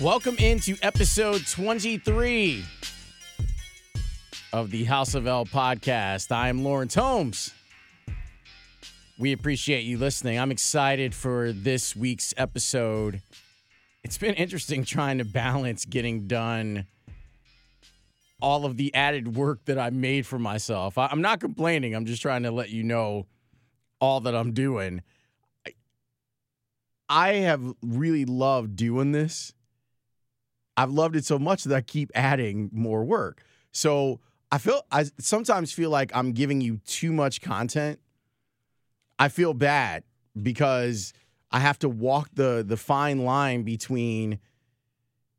Welcome into episode 23 of the House of L podcast. I am Lawrence Holmes. We appreciate you listening. I'm excited for this week's episode. It's been interesting trying to balance getting done all of the added work that I made for myself. I'm not complaining. I'm just trying to let you know all that I'm doing. I have really loved doing this. I've loved it so much that I keep adding more work. So I feel I sometimes feel like I'm giving you too much content. I feel bad because I have to walk the the fine line between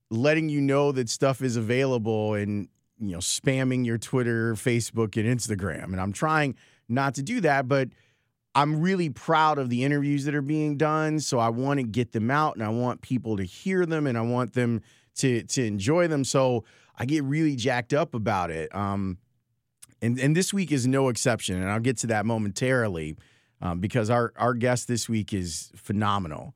letting you know that stuff is available and you know spamming your Twitter, Facebook and Instagram. And I'm trying not to do that, but I'm really proud of the interviews that are being done, so I want to get them out and I want people to hear them and I want them to to enjoy them. So I get really jacked up about it. Um, and and this week is no exception, and I'll get to that momentarily um, because our our guest this week is phenomenal,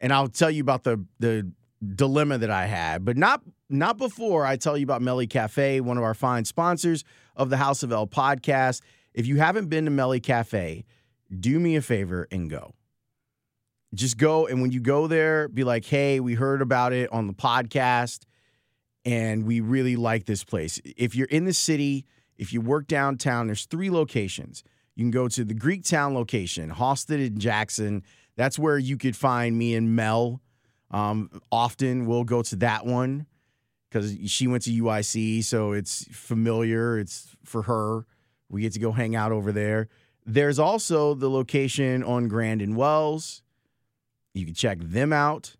and I'll tell you about the the dilemma that I had, but not not before I tell you about Meli Cafe, one of our fine sponsors of the House of L podcast. If you haven't been to Meli Cafe, do me a favor and go just go and when you go there be like hey we heard about it on the podcast and we really like this place. If you're in the city if you work downtown there's three locations. You can go to the greek town location Halsted and jackson. That's where you could find me and mel. Um, often we'll go to that one because she went to uic so it's familiar. It's for her. We get to go hang out over there. There's also the location on grand and wells you can check them out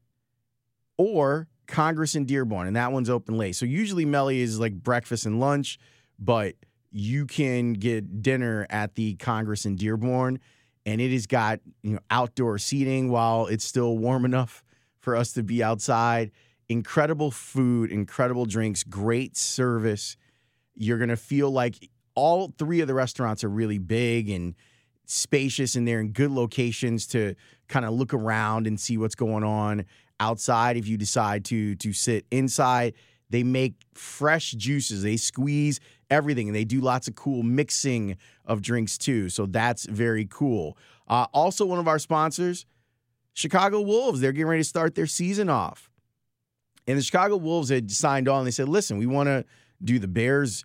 or Congress in Dearborn, and that one's open late. So usually Meli is like breakfast and lunch, but you can get dinner at the Congress in Dearborn, and it has got you know outdoor seating while it's still warm enough for us to be outside. Incredible food, incredible drinks, great service. You're gonna feel like all three of the restaurants are really big and spacious and they're in good locations to kind of look around and see what's going on outside if you decide to to sit inside. They make fresh juices. They squeeze everything and they do lots of cool mixing of drinks too. So that's very cool. Uh, also one of our sponsors chicago wolves. They're getting ready to start their season off. And the chicago wolves had signed on. They said listen we want to do the bears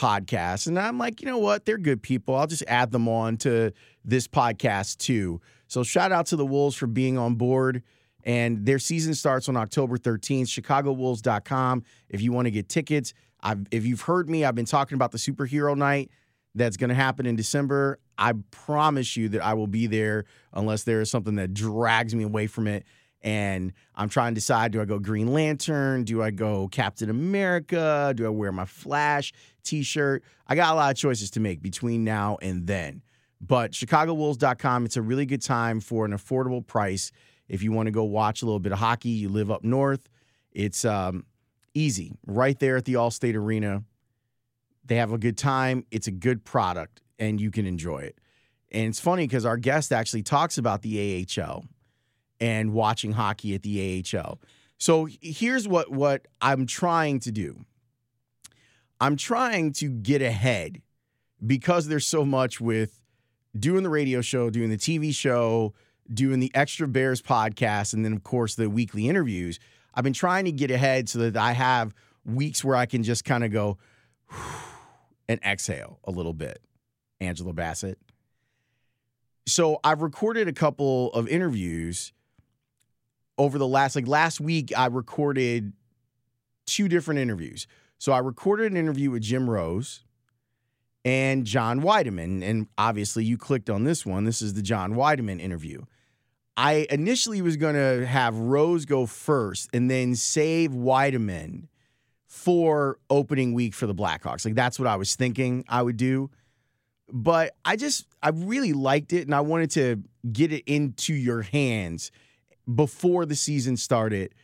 podcast. And I'm like, you know what? They're good people. I'll just add them on to this podcast too. So shout out to the Wolves for being on board. And their season starts on October 13th, chicagowolves.com. If you want to get tickets, I've, if you've heard me, I've been talking about the superhero night that's going to happen in December. I promise you that I will be there unless there is something that drags me away from it and I'm trying to decide do I go Green Lantern? Do I go Captain America? Do I wear my Flash t shirt? I got a lot of choices to make between now and then. But ChicagoWolves.com, it's a really good time for an affordable price. If you want to go watch a little bit of hockey, you live up north, it's um, easy right there at the Allstate Arena. They have a good time, it's a good product, and you can enjoy it. And it's funny because our guest actually talks about the AHL and watching hockey at the AHL. So here's what what I'm trying to do. I'm trying to get ahead because there's so much with doing the radio show, doing the TV show, doing the Extra Bears podcast, and then of course the weekly interviews. I've been trying to get ahead so that I have weeks where I can just kind of go and exhale a little bit. Angela Bassett. So I've recorded a couple of interviews over the last like last week I recorded two different interviews. So I recorded an interview with Jim Rose and John Wiedeman and obviously you clicked on this one. This is the John Wiedeman interview. I initially was going to have Rose go first and then save Wiedeman for opening week for the Blackhawks. Like that's what I was thinking I would do. But I just I really liked it and I wanted to get it into your hands before the season started.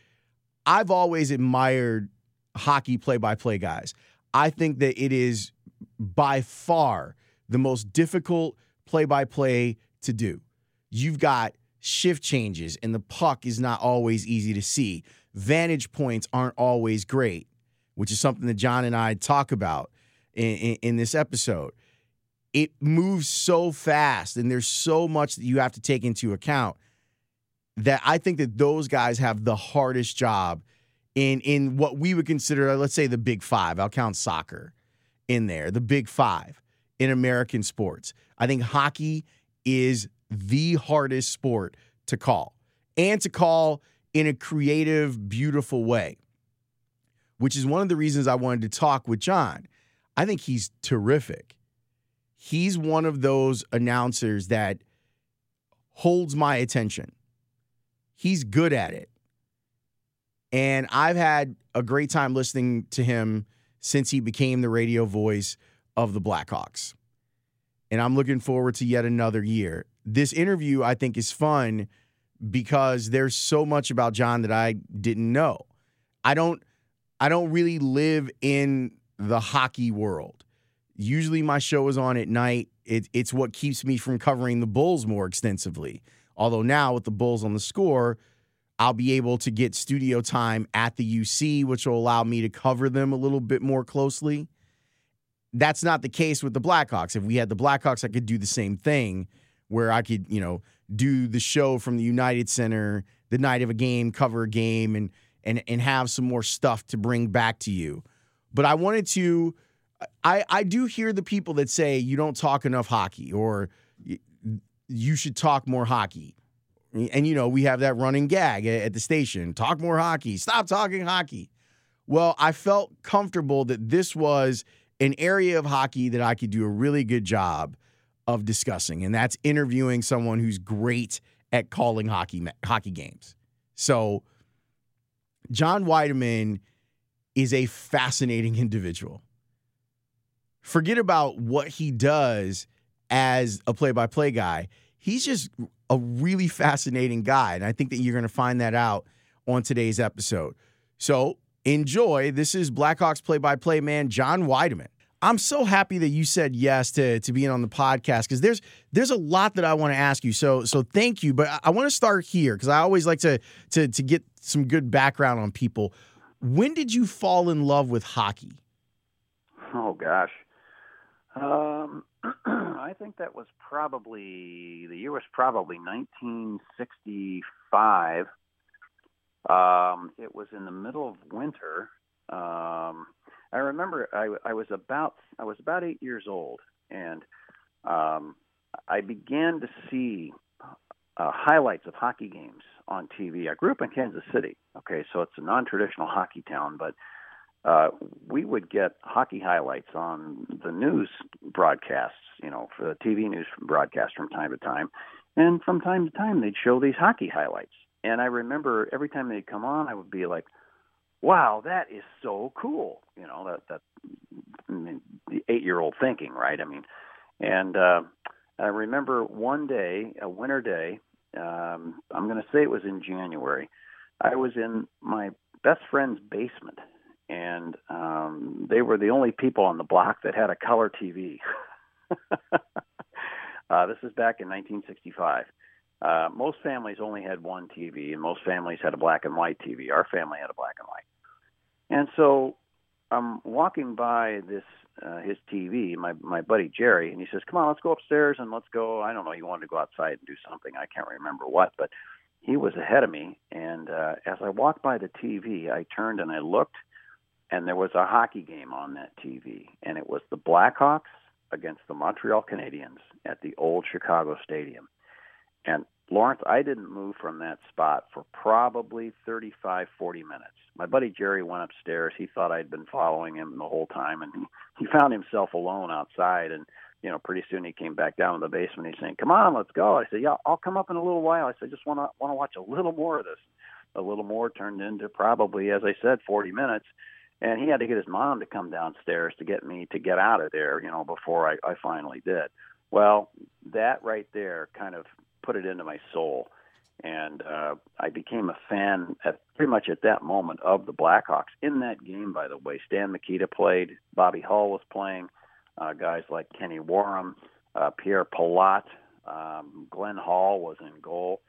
I've always admired hockey play by play guys. I think that it is by far the most difficult play by play to do. You've got shift changes, and the puck is not always easy to see. vantage points aren't always great, which is something that John and I talk about in, in, in this episode. It moves so fast, and there's so much that you have to take into account that I think that those guys have the hardest job in in what we would consider, let's say, the big five. I'll count soccer in there, the big five in American sports. I think hockey is the hardest sport to call and to call in a creative, beautiful way, which is one of the reasons I wanted to talk with John. I think he's terrific. He's one of those announcers that holds my attention. He's good at it. And I've had a great time listening to him since he became the radio voice of the Blackhawks. And I'm looking forward to yet another year. This interview, I think, is fun because there's so much about John that I didn't know. I don't I don't really live in the hockey world. Usually my show is on at night. It, it's what keeps me from covering the Bulls more extensively. Although now with the Bulls on the score, I'll be able to get studio time at the UC, which will allow me to cover them a little bit more closely. That's not the case with the Blackhawks. If we had the Blackhawks, I could do the same thing where I could, you know, do the show from the United Center the night of a game, cover a game, and and and have some more stuff to bring back to you. But I wanted to. I I do hear the people that say you don't talk enough hockey or you should talk more hockey. And you know, we have that running gag at the station talk more hockey, stop talking hockey. Well, I felt comfortable that this was an area of hockey that I could do a really good job of discussing, and that's interviewing someone who's great at calling hockey hockey games. So, John Wiedeman is a fascinating individual. Forget about what he does as a play-by-play guy. He's just a really fascinating guy, and I think that you're going to find that out on today's episode. So, enjoy. This is Blackhawks play-by-play man John Wiedeman. I'm so happy that you said yes to to being on the podcast because there's there's a lot that I want to ask you. So so thank you, but I, I want to start here because I always like to to to get some good background on people. When did you fall in love with hockey? Oh gosh, um, I think that was probably the year was probably 1965. Um, it was in the middle of winter. Um, I remember I, I was about I was about eight years old, and um, I began to see uh, highlights of hockey games on TV. I grew up in Kansas City. Okay, so it's a non-traditional hockey town, but uh, we would get hockey highlights on the news broadcasts, you know, for the TV news broadcasts from time to time. And from time to time, they'd show these hockey highlights. And I remember every time they'd come on, I would be like, wow, that is so cool. You know, that that I mean, the eight year old thinking, right? I mean, and uh, I remember one day, a winter day. Um, I'm going to say it was in January. I was in my best friend's basement, and um, they were the only people on the block that had a color TV. uh, this is back in 1965. Uh, most families only had one TV, and most families had a black and white TV. Our family had a black and white. And so I'm walking by this uh, his TV, my my buddy Jerry, and he says, "Come on, let's go upstairs and let's go." I don't know. He wanted to go outside and do something. I can't remember what, but he was ahead of me. And uh, as I walked by the TV, I turned and I looked, and there was a hockey game on that TV, and it was the Blackhawks against the Montreal Canadiens at the old Chicago Stadium. And Lawrence, I didn't move from that spot for probably 35, 40 minutes. My buddy Jerry went upstairs. He thought I'd been following him the whole time, and he, found himself alone outside. And you know, pretty soon he came back down to the basement. He's saying, "Come on, let's go." I said, "Yeah, I'll come up in a little while." I said, "Just want to want to watch a little more of this." A little more turned into probably, as I said, 40 minutes and he had to get his mom to come downstairs to get me to get out of there, you know, before I, I finally did. Well, that right there kind of put it into my soul. And uh, I became a fan at pretty much at that moment of the Blackhawks. In that game, by the way, Stan Mikita played, Bobby Hull was playing, uh, guys like Kenny Wharram, uh, Pierre Pilote, um, Glenn Hall was in goal,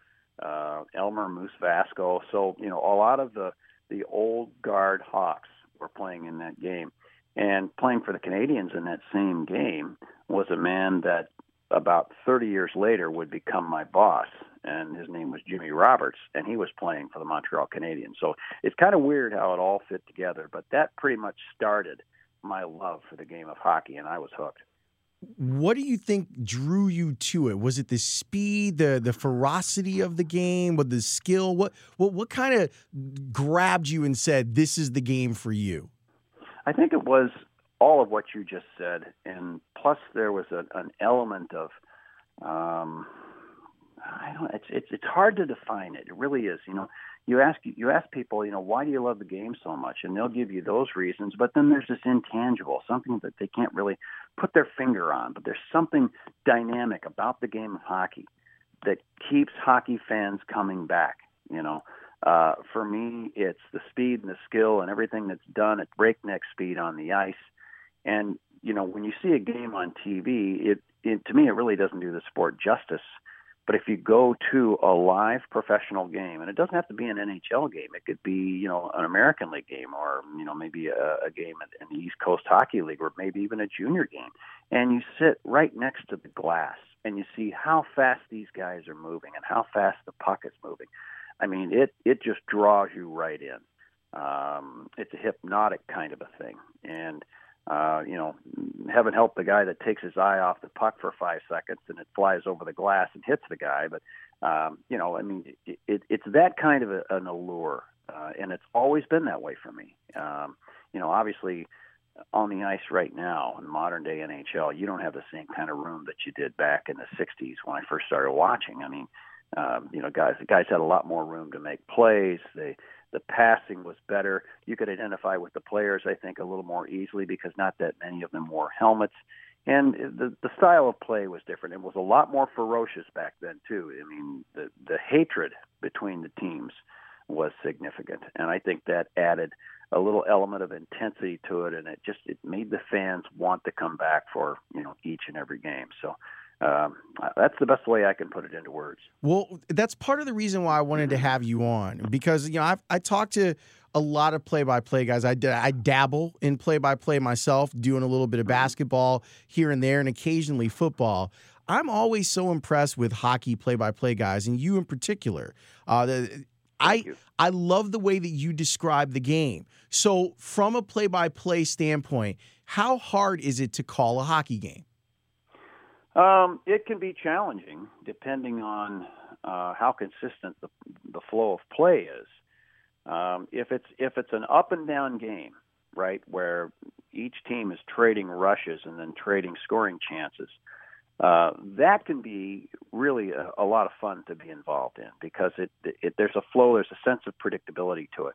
uh, Elmer Moose Vasko. So you know, a lot of the the old guard Hawks were playing in that game. And playing for the Canadiens in that same game was a man that about 30 years later would become my boss and his name was Jimmy Roberts and he was playing for the Montreal Canadiens. So it's kind of weird how it all fit together, but that pretty much started my love for the game of hockey and I was hooked. What do you think drew you to it? Was it the speed, the the ferocity of the game, or the skill? What what what kind of grabbed you and said this is the game for you? I think it was all of what you just said, and plus there was a, an element of, um, I don't. It's it's it's hard to define it. It really is. You know, you ask you ask people, you know, why do you love the game so much, and they'll give you those reasons. But then there's this intangible, something that they can't really put their finger on. But there's something dynamic about the game of hockey that keeps hockey fans coming back. You know, uh, for me, it's the speed and the skill and everything that's done at breakneck speed on the ice and you know, when you see a game on TV, it, it to me it really doesn't do the sport justice. But if you go to a live professional game, and it doesn't have to be an NHL game, it could be you know an American League game, or you know maybe a, a game in the East Coast Hockey League, or maybe even a junior game, and you sit right next to the glass and you see how fast these guys are moving and how fast the puck is moving. I mean, it it just draws you right in. Um, it's a hypnotic kind of a thing, and uh, you know, heaven help the guy that takes his eye off the puck for five seconds and it flies over the glass and hits the guy. But um, you know, I mean, it, it, it's that kind of a, an allure, uh, and it's always been that way for me. Um, you know, obviously, on the ice right now in modern day NHL, you don't have the same kind of room that you did back in the '60s when I first started watching. I mean, um, you know, guys, the guys had a lot more room to make plays. They the passing was better. You could identify with the players, I think, a little more easily because not that many of them wore helmets. And the the style of play was different. It was a lot more ferocious back then too. I mean, the the hatred between the teams was significant, and I think that added a little element of intensity to it, and it just it made the fans want to come back for you know each and every game. So um, that's the best way I can put it into words. Well, that's part of the reason why I wanted to mm-hmm. have you on because you know I've, I talked to a lot of play-by-play guys. I I dabble in play-by-play myself, doing a little bit of mm-hmm. basketball here and there, and occasionally football. I'm always so impressed with hockey play-by-play guys, and you in particular. Uh, the, I I love the way that you describe the game. So, from a play-by-play standpoint, how hard is it to call a hockey game? Um, it can be challenging depending on uh, how consistent the, the flow of play is. Um, if it's if it's an up and down game, right, where each team is trading rushes and then trading scoring chances, uh, that can be really a, a lot of fun to be involved in because it, it there's a flow, there's a sense of predictability to it.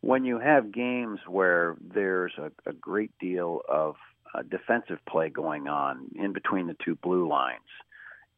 When you have games where there's a, a great deal of uh, defensive play going on in between the two blue lines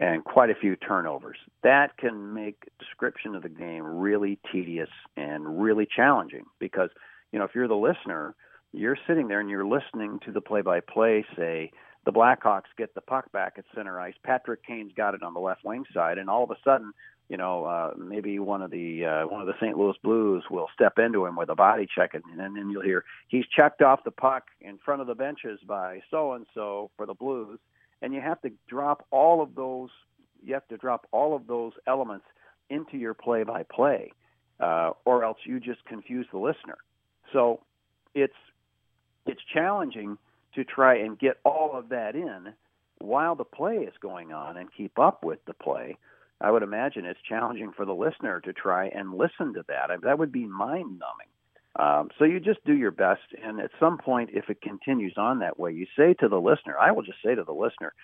and quite a few turnovers. That can make description of the game really tedious and really challenging because, you know, if you're the listener, you're sitting there and you're listening to the play by play say, the Blackhawks get the puck back at center ice. Patrick Kane's got it on the left wing side, and all of a sudden, you know, uh, maybe one of the uh, one of the St. Louis Blues will step into him with a body check, and, and then you'll hear he's checked off the puck in front of the benches by so and so for the Blues, and you have to drop all of those. You have to drop all of those elements into your play-by-play, uh, or else you just confuse the listener. So it's it's challenging to try and get all of that in while the play is going on and keep up with the play I would imagine it's challenging for the listener to try and listen to that. That would be mind numbing. Um, so you just do your best, and at some point, if it continues on that way, you say to the listener, I will just say to the listener,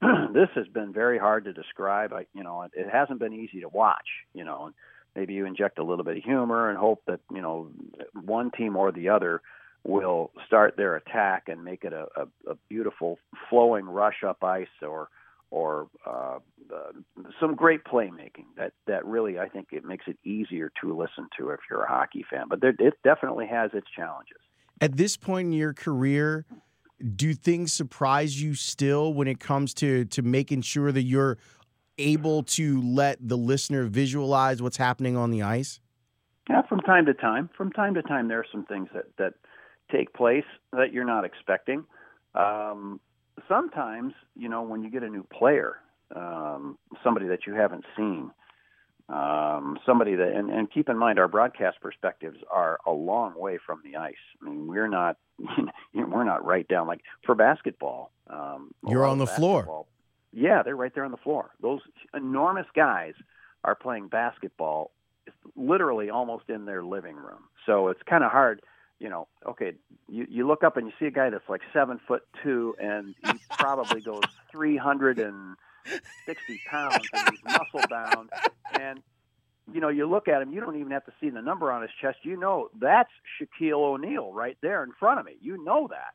this has been very hard to describe. I, you know, it, it hasn't been easy to watch. You know, and maybe you inject a little bit of humor and hope that you know one team or the other will start their attack and make it a, a, a beautiful flowing rush up ice or or uh, uh, some great playmaking that that really I think it makes it easier to listen to if you're a hockey fan. But there, it definitely has its challenges. At this point in your career, do things surprise you still when it comes to to making sure that you're able to let the listener visualize what's happening on the ice? Yeah, from time to time. From time to time, there are some things that that take place that you're not expecting. Um, sometimes, you know, when you get a new player, um, somebody that you haven't seen, um, somebody that, and, and keep in mind, our broadcast perspectives are a long way from the ice. I mean, we're not, we're not right down like for basketball. Um, You're on the floor. Yeah, they're right there on the floor. Those enormous guys are playing basketball, literally almost in their living room. So it's kind of hard you know, okay, you, you look up and you see a guy that's like seven foot two and he probably goes 360 pounds and he's muscle bound. And, you know, you look at him, you don't even have to see the number on his chest. You know, that's Shaquille O'Neal right there in front of me. You know that,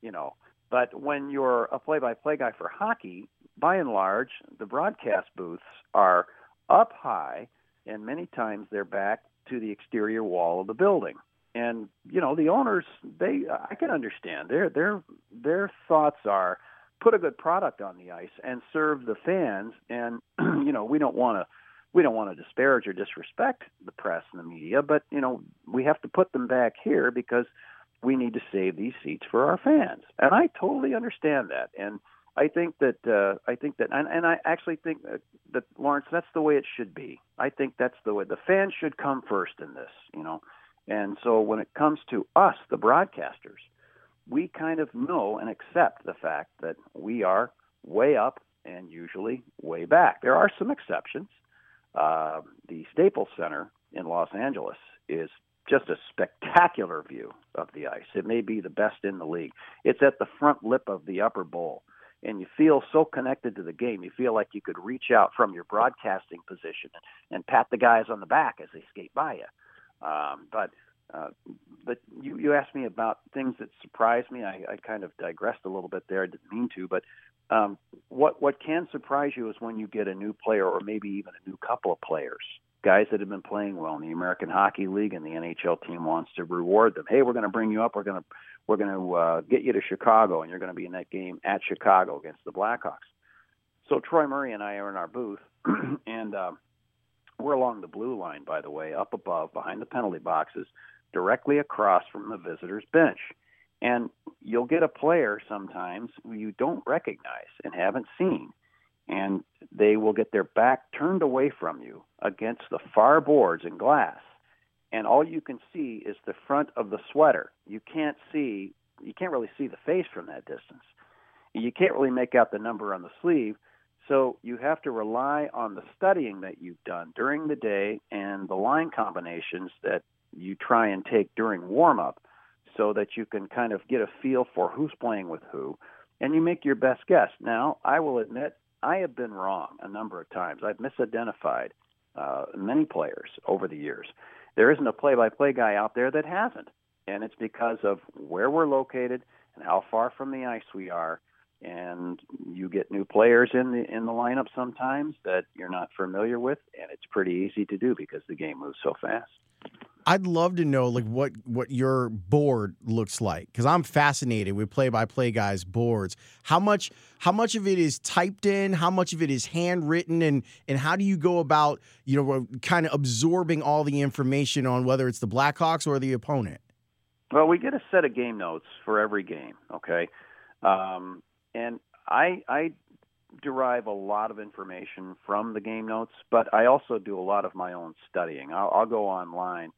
you know. But when you're a play by play guy for hockey, by and large, the broadcast booths are up high and many times they're back to the exterior wall of the building and you know the owners they I can understand. Their their their thoughts are put a good product on the ice and serve the fans. And you know we don't want to we don't want to disparage or disrespect the press and the media but you know we have to put them back here because we need to save these seats for our fans. And I totally understand that. And I think that uh, I think that and, and I actually think that, that Lawrence that's the way it should be. I think that's the way the fans should come first in this you know and so when it comes to us, the broadcasters, we kind of know and accept the fact that we are way up and usually way back. There are some exceptions. Uh, the Staples Center in Los Angeles is just a spectacular view of the ice. It may be the best in the league. It's at the front lip of the upper bowl, and you feel so connected to the game. You feel like you could reach out from your broadcasting position and, and pat the guys on the back as they skate by you. Um, but uh, but you, you asked me about things that surprised me. I, I kind of digressed a little bit there. I didn't mean to, but um, what what can surprise you is when you get a new player, or maybe even a new couple of players, guys that have been playing well in the American Hockey League, and the NHL team wants to reward them. Hey, we're going to bring you up. We're going to we're going to uh, get you to Chicago, and you're going to be in that game at Chicago against the Blackhawks. So Troy Murray and I are in our booth, and um, we're along the blue line, by the way, up above, behind the penalty boxes, directly across from the visitor's bench. And you'll get a player sometimes who you don't recognize and haven't seen, and they will get their back turned away from you against the far boards and glass. And all you can see is the front of the sweater. You can't see, you can't really see the face from that distance. You can't really make out the number on the sleeve so you have to rely on the studying that you've done during the day and the line combinations that you try and take during warm up so that you can kind of get a feel for who's playing with who and you make your best guess. Now, I will admit I have been wrong a number of times. I've misidentified uh, many players over the years. There isn't a play by play guy out there that hasn't. And it's because of where we're located and how far from the ice we are and you get new players in the in the lineup sometimes that you're not familiar with and it's pretty easy to do because the game moves so fast I'd love to know like what what your board looks like because I'm fascinated with play by play guys boards. How much how much of it is typed in? How much of it is handwritten? And and how do you go about you know kind of absorbing all the information on whether it's the Blackhawks or the opponent? Well, we get a set of game notes for every game. Okay, um, and I I derive a lot of information from the game notes, but I also do a lot of my own studying. I'll, I'll go online.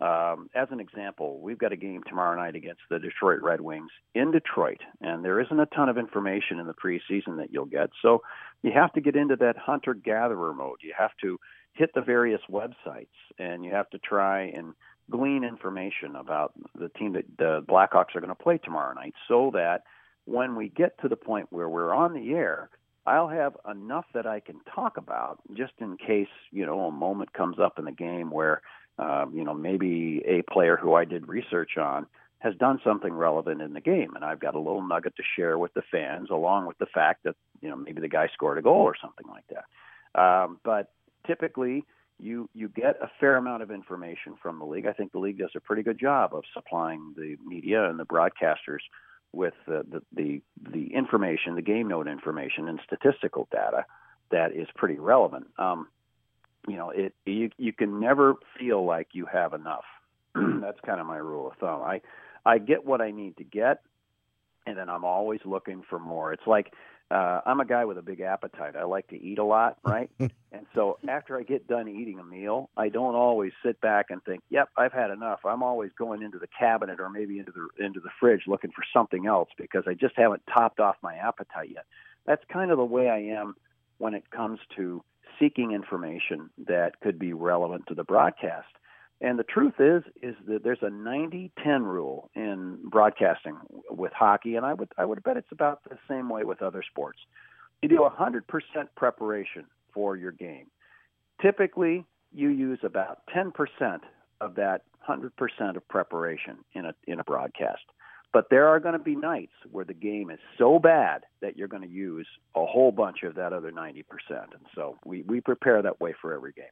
Um, as an example, we've got a game tomorrow night against the Detroit Red Wings in Detroit, and there isn't a ton of information in the preseason that you'll get. So you have to get into that hunter gatherer mode. You have to hit the various websites, and you have to try and glean information about the team that the Blackhawks are going to play tomorrow night so that when we get to the point where we're on the air, I'll have enough that I can talk about just in case, you know, a moment comes up in the game where, um, you know, maybe a player who I did research on has done something relevant in the game. And I've got a little nugget to share with the fans, along with the fact that, you know, maybe the guy scored a goal or something like that. Um, but typically, you you get a fair amount of information from the league. I think the league does a pretty good job of supplying the media and the broadcasters with the, the, the, the information, the game note information, and statistical data that is pretty relevant. Um, you know, it you you can never feel like you have enough. That's kind of my rule of thumb. I I get what I need to get, and then I'm always looking for more. It's like uh, I'm a guy with a big appetite. I like to eat a lot, right? and so after I get done eating a meal, I don't always sit back and think, "Yep, I've had enough." I'm always going into the cabinet or maybe into the into the fridge looking for something else because I just haven't topped off my appetite yet. That's kind of the way I am when it comes to seeking information that could be relevant to the broadcast. And the truth is, is that there's a 90-10 rule in broadcasting with hockey, and I would I would bet it's about the same way with other sports. You do 100% preparation for your game. Typically, you use about 10% of that 100% of preparation in a in a broadcast. But there are going to be nights where the game is so bad that you're going to use a whole bunch of that other 90%. And so we, we prepare that way for every game.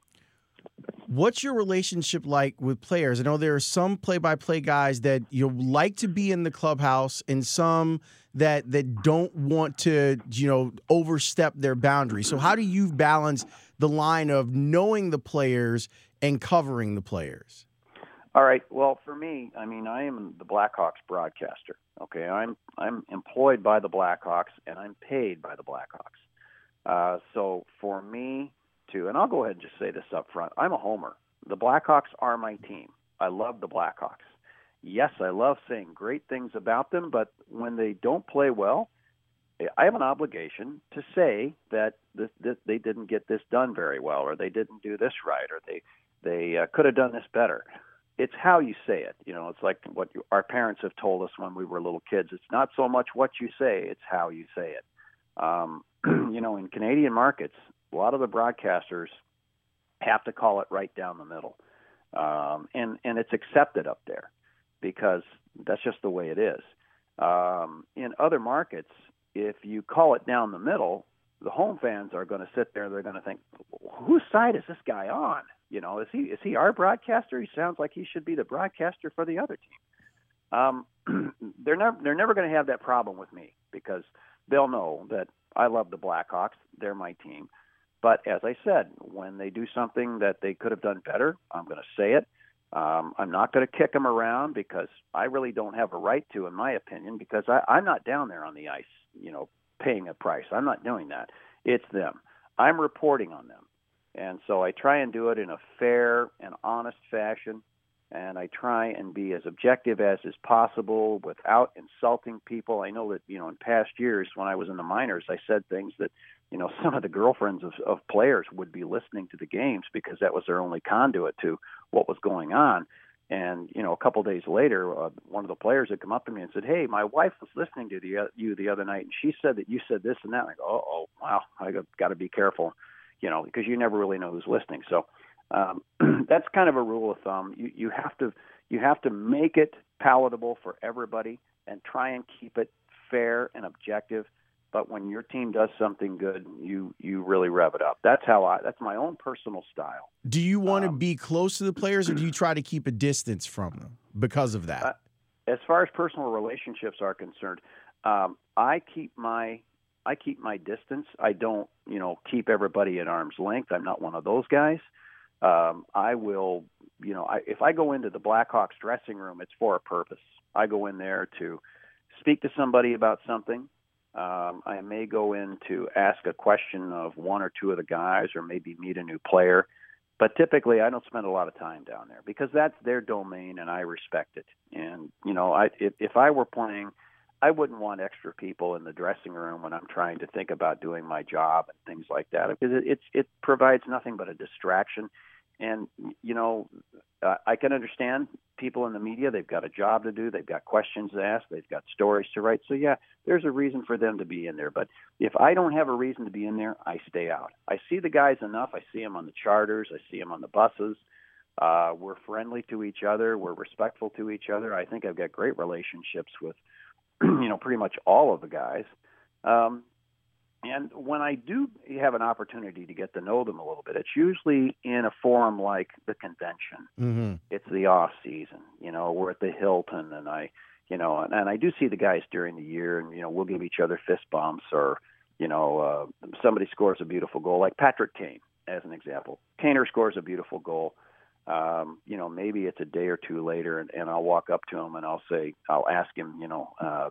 What's your relationship like with players? I know there are some play-by-play guys that you like to be in the clubhouse, and some that that don't want to, you know, overstep their boundaries. So, how do you balance the line of knowing the players and covering the players? All right. Well, for me, I mean, I am the Blackhawks broadcaster. Okay, I'm I'm employed by the Blackhawks and I'm paid by the Blackhawks. Uh, so for me to, and I'll go ahead and just say this up front, I'm a homer. The Blackhawks are my team. I love the Blackhawks. Yes, I love saying great things about them, but when they don't play well, I have an obligation to say that this, this, they didn't get this done very well, or they didn't do this right, or they they uh, could have done this better it's how you say it. You know, it's like what you, our parents have told us when we were little kids. It's not so much what you say; it's how you say it. Um, you know, in Canadian markets, a lot of the broadcasters have to call it right down the middle, um, and and it's accepted up there because that's just the way it is. Um, in other markets, if you call it down the middle, the home fans are going to sit there. They're going to think, whose side is this guy on? You know, is he is he our broadcaster? He sounds like he should be the broadcaster for the other team. Um, they're never they're never going to have that problem with me because they'll know that I love the Blackhawks. They're my team. But as I said, when they do something that they could have done better, I'm going to say it. Um, I'm not going to kick them around because I really don't have a right to, in my opinion, because I, I'm not down there on the ice, you know, paying a price. I'm not doing that. It's them. I'm reporting on them. And so I try and do it in a fair and honest fashion. And I try and be as objective as is possible without insulting people. I know that, you know, in past years when I was in the minors, I said things that, you know, some of the girlfriends of, of players would be listening to the games because that was their only conduit to what was going on. And you know, a couple of days later, uh, one of the players had come up to me and said, "Hey, my wife was listening to the, uh, you the other night, and she said that you said this and that." And I go, "Oh, oh wow, I got to be careful." you know, because you never really know who's listening. So um, that's kind of a rule of thumb. You you have to you have to make it palatable for everybody and try and keep it fair and objective. But when your team does something good, you you really rev it up. That's how I. That's my own personal style. Do you want um, to be close to the players, or do you try to keep a distance from them because of that? Uh, as far as personal relationships are concerned, um, I keep my I keep my distance. I don't, you know, keep everybody at arm's length. I'm not one of those guys. Um, I will, you know, I, if I go into the Blackhawks dressing room, it's for a purpose. I go in there to speak to somebody about something. Um, I may go in to ask a question of one or two of the guys, or maybe meet a new player. But typically, I don't spend a lot of time down there because that's their domain, and I respect it. And you know, I if, if I were playing I wouldn't want extra people in the dressing room when I'm trying to think about doing my job and things like that because it, it's it provides nothing but a distraction. And you know, uh, I can understand people in the media; they've got a job to do, they've got questions to ask, they've got stories to write. So yeah, there's a reason for them to be in there. But if I don't have a reason to be in there, I stay out. I see the guys enough. I see them on the charters. I see them on the buses. Uh, we're friendly to each other. We're respectful to each other. I think I've got great relationships with you know, pretty much all of the guys. Um, and when I do have an opportunity to get to know them a little bit, it's usually in a forum like the convention. Mm-hmm. It's the off season. You know, we're at the Hilton, and I, you know, and, and I do see the guys during the year, and you know, we'll give each other fist bumps, or you know, uh, somebody scores a beautiful goal, like Patrick Kane. as an example. Kaner scores a beautiful goal. Um, you know, maybe it's a day or two later, and, and I'll walk up to him and I'll say, I'll ask him, you know, uh,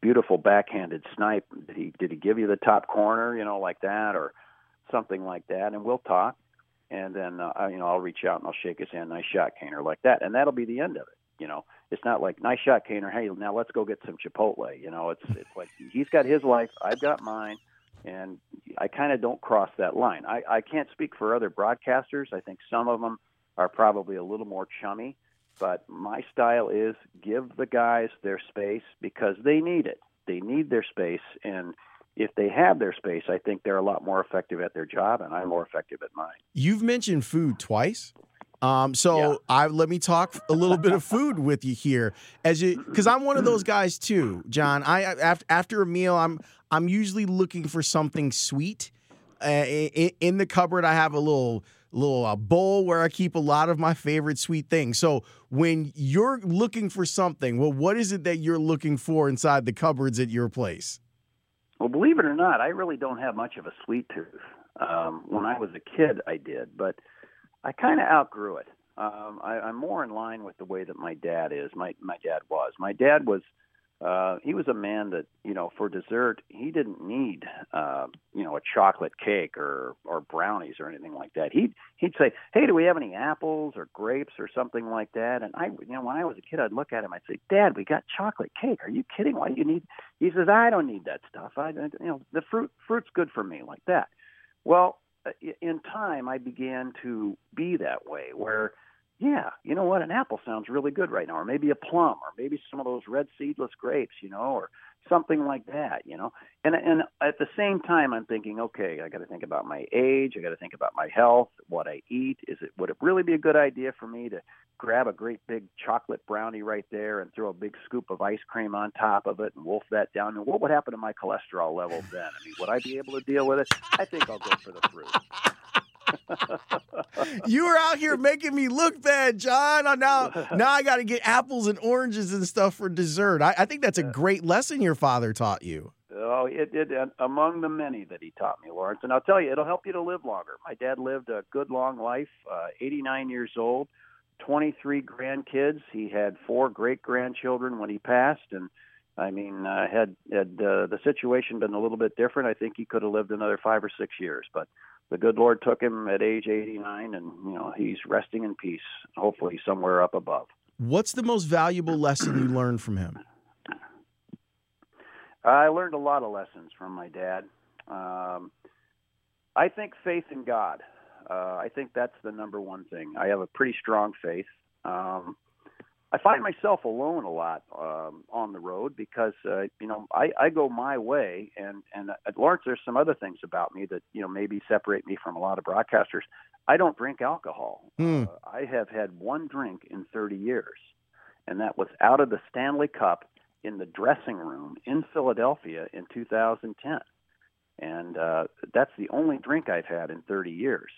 beautiful backhanded snipe. Did he did he give you the top corner, you know, like that, or something like that? And we'll talk, and then uh, you know I'll reach out and I'll shake his hand, nice shot, Kaner, like that, and that'll be the end of it. You know, it's not like nice shot, Kaner. Hey, now let's go get some Chipotle. You know, it's it's like he's got his life, I've got mine and I kind of don't cross that line. I, I can't speak for other broadcasters. I think some of them are probably a little more chummy, but my style is give the guys their space because they need it. They need their space, and if they have their space, I think they're a lot more effective at their job, and I'm more effective at mine. You've mentioned food twice. Um, so yeah. I let me talk a little bit of food with you here, as you because I'm one of those guys too, John. I after after a meal, I'm I'm usually looking for something sweet. Uh, in, in, the cupboard, I have a little little uh, bowl where I keep a lot of my favorite sweet things. So when you're looking for something, well, what is it that you're looking for inside the cupboards at your place? Well, believe it or not, I really don't have much of a sweet tooth. Um, when I was a kid, I did, but I kind of outgrew it. Um, I, I'm more in line with the way that my dad is. My my dad was. My dad was uh, he was a man that you know for dessert he didn't need uh, you know a chocolate cake or or brownies or anything like that. He'd he'd say, "Hey, do we have any apples or grapes or something like that?" And I you know when I was a kid, I'd look at him, I'd say, "Dad, we got chocolate cake. Are you kidding? Why do you need?" He says, "I don't need that stuff. I you know the fruit fruit's good for me like that." Well, uh, in time, I began to be that way where yeah, you know what? An apple sounds really good right now, or maybe a plum, or maybe some of those red seedless grapes, you know, or something like that, you know. And and at the same time, I'm thinking, okay, I got to think about my age, I got to think about my health, what I eat. Is it would it really be a good idea for me to grab a great big chocolate brownie right there and throw a big scoop of ice cream on top of it and wolf that down? And what would happen to my cholesterol levels then? I mean, would I be able to deal with it? I think I'll go for the fruit you were out here making me look bad, John. Now, now I got to get apples and oranges and stuff for dessert. I, I, think that's a great lesson your father taught you. Oh, it did among the many that he taught me, Lawrence. And I'll tell you, it'll help you to live longer. My dad lived a good long life, uh, 89 years old, 23 grandkids. He had four great grandchildren when he passed, and I mean, uh, had had uh, the situation been a little bit different, I think he could have lived another five or six years. But the good Lord took him at age 89, and you know he's resting in peace, hopefully somewhere up above. What's the most valuable lesson you learned from him? I learned a lot of lessons from my dad. Um, I think faith in God. Uh, I think that's the number one thing. I have a pretty strong faith. Um, I find myself alone a lot um, on the road because uh, you know I, I go my way, and and at Lawrence, there's some other things about me that you know maybe separate me from a lot of broadcasters. I don't drink alcohol. Mm. Uh, I have had one drink in 30 years, and that was out of the Stanley Cup in the dressing room in Philadelphia in 2010, and uh, that's the only drink I've had in 30 years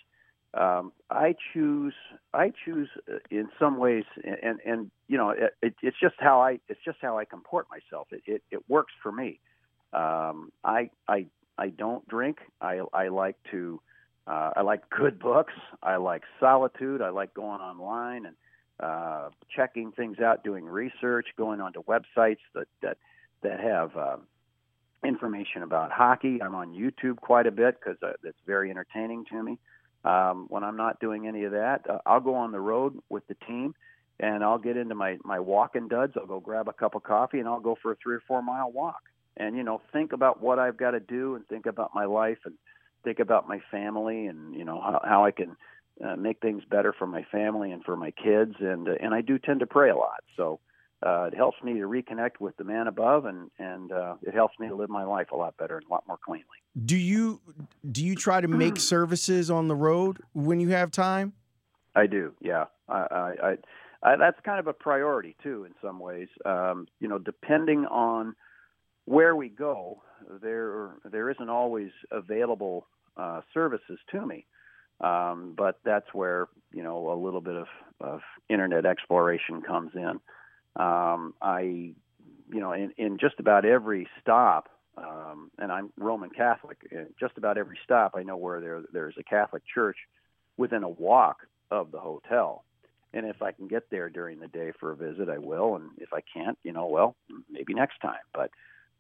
um, I choose I choose uh, in some ways, and and you know it, it, it's just how I it's just how I comport myself. It it, it works for me. Um, I I I don't drink. I I like to uh, I like good books. I like solitude. I like going online and uh, checking things out, doing research, going onto websites that that that have. Uh, information about hockey. I'm on YouTube quite a bit because uh, it's very entertaining to me. Um, when I'm not doing any of that, uh, I'll go on the road with the team and I'll get into my my walking duds. I'll go grab a cup of coffee and I'll go for a three or four mile walk. And you know, think about what I've got to do and think about my life and think about my family and you know how, how I can uh, make things better for my family and for my kids. And uh, and I do tend to pray a lot. So uh, it helps me to reconnect with the man above, and and uh, it helps me to live my life a lot better and a lot more cleanly. Do you do you try to make services on the road when you have time? I do. Yeah, I, I, I, I that's kind of a priority too in some ways. Um, you know, depending on where we go, there there isn't always available uh, services to me. Um, but that's where you know a little bit of, of internet exploration comes in. Um, I, you know, in, in just about every stop, um, and I'm Roman Catholic. And just about every stop, I know where there there's a Catholic church within a walk of the hotel. And if I can get there during the day for a visit, I will. And if I can't, you know, well, maybe next time. But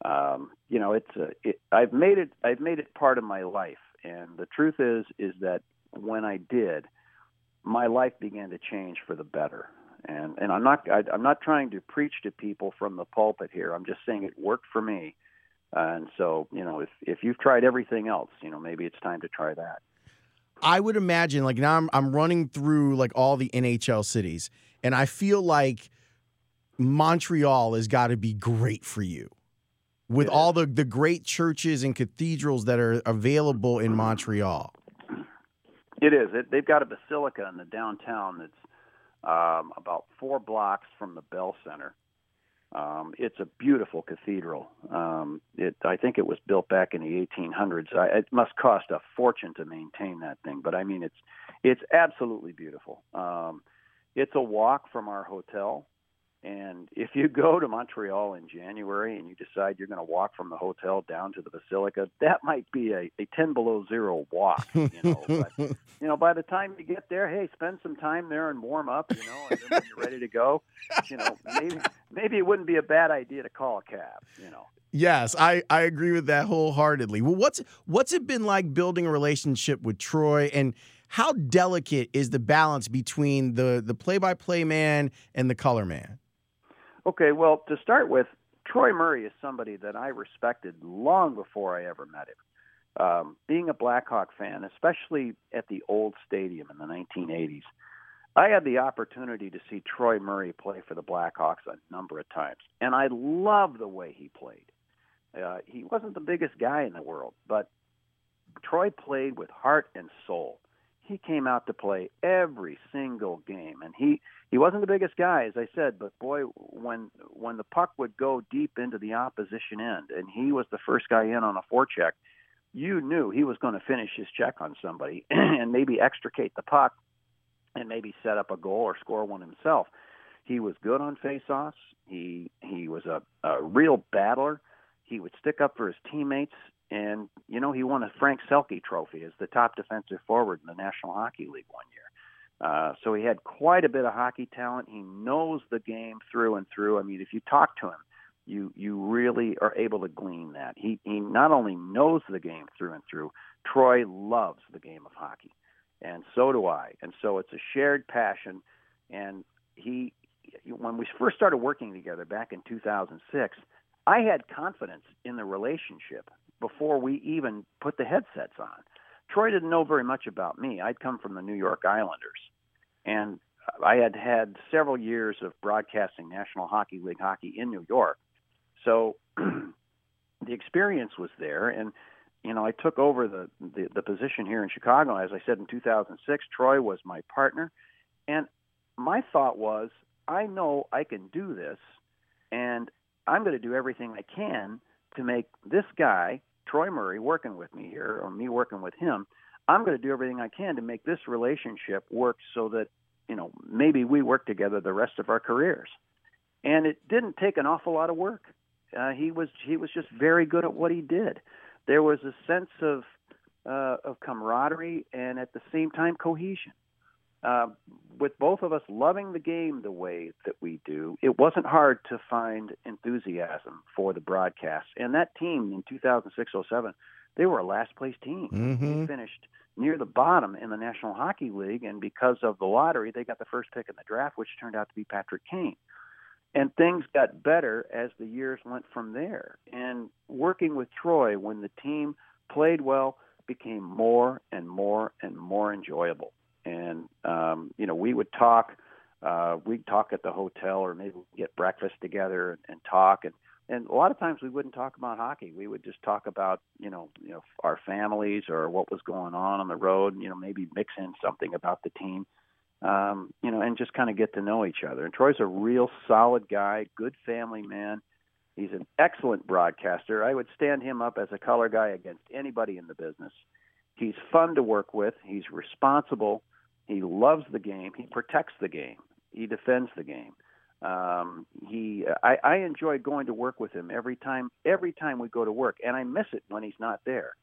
um, you know, it's a, it, I've made it. I've made it part of my life. And the truth is, is that when I did, my life began to change for the better. And and I'm not I, I'm not trying to preach to people from the pulpit here. I'm just saying it worked for me. And so, you know, if if you've tried everything else, you know, maybe it's time to try that. I would imagine like now I'm I'm running through like all the NHL cities and I feel like Montreal has got to be great for you. With all the the great churches and cathedrals that are available in Montreal. It is. It, they've got a basilica in the downtown that's um, about four blocks from the Bell Center. Um, it's a beautiful cathedral. Um, it, I think it was built back in the 1800s. I, it must cost a fortune to maintain that thing, but I mean, it's it's absolutely beautiful. Um, it's a walk from our hotel. And if you go to Montreal in January and you decide you're going to walk from the hotel down to the Basilica, that might be a, a 10 below zero walk. You know, but, you know, by the time you get there, hey, spend some time there and warm up. You know, and then when you're ready to go, you know, maybe maybe it wouldn't be a bad idea to call a cab. You know. Yes, I, I agree with that wholeheartedly. Well, what's what's it been like building a relationship with Troy, and how delicate is the balance between the the play by play man and the color man? Okay, well, to start with, Troy Murray is somebody that I respected long before I ever met him. Um, being a Blackhawk fan, especially at the old stadium in the 1980s, I had the opportunity to see Troy Murray play for the Blackhawks a number of times, and I love the way he played. Uh, he wasn't the biggest guy in the world, but Troy played with heart and soul. He came out to play every single game, and he he wasn't the biggest guy, as I said, but boy, when when the puck would go deep into the opposition end, and he was the first guy in on a forecheck, you knew he was going to finish his check on somebody and maybe extricate the puck and maybe set up a goal or score one himself. He was good on faceoffs. He he was a, a real battler. He would stick up for his teammates, and you know he won a Frank Selke Trophy as the top defensive forward in the National Hockey League one year. Uh, so he had quite a bit of hockey talent. He knows the game through and through. I mean, if you talk to him, you you really are able to glean that. He he not only knows the game through and through. Troy loves the game of hockey, and so do I. And so it's a shared passion. And he, when we first started working together back in 2006, I had confidence in the relationship before we even put the headsets on. Troy didn't know very much about me. I'd come from the New York Islanders, and I had had several years of broadcasting National Hockey League hockey in New York. So the experience was there, and you know I took over the, the the position here in Chicago. As I said in 2006, Troy was my partner, and my thought was, I know I can do this, and I'm going to do everything I can to make this guy Troy Murray working with me here, or me working with him, I'm going to do everything I can to make this relationship work so that you know maybe we work together the rest of our careers. And it didn't take an awful lot of work. Uh, he was he was just very good at what he did. There was a sense of uh, of camaraderie and at the same time cohesion. Uh, with both of us loving the game the way that we do, it wasn't hard to find enthusiasm for the broadcast. And that team in 2006-07, they were a last place team. Mm-hmm. They finished near the bottom in the National Hockey League, and because of the lottery, they got the first pick in the draft, which turned out to be Patrick Kane. And things got better as the years went from there. And working with Troy, when the team played well, became more and more and more enjoyable and um, you know we would talk. Uh, we'd talk at the hotel, or maybe get breakfast together and, and talk. And and a lot of times we wouldn't talk about hockey. We would just talk about you know you know our families or what was going on on the road. You know maybe mix in something about the team. Um, you know, and just kind of get to know each other. And Troy's a real solid guy, good family man. He's an excellent broadcaster. I would stand him up as a color guy against anybody in the business. He's fun to work with. He's responsible. He loves the game. He protects the game. He defends the game. Um, he, I, I enjoy going to work with him every time. Every time we go to work, and I miss it when he's not there.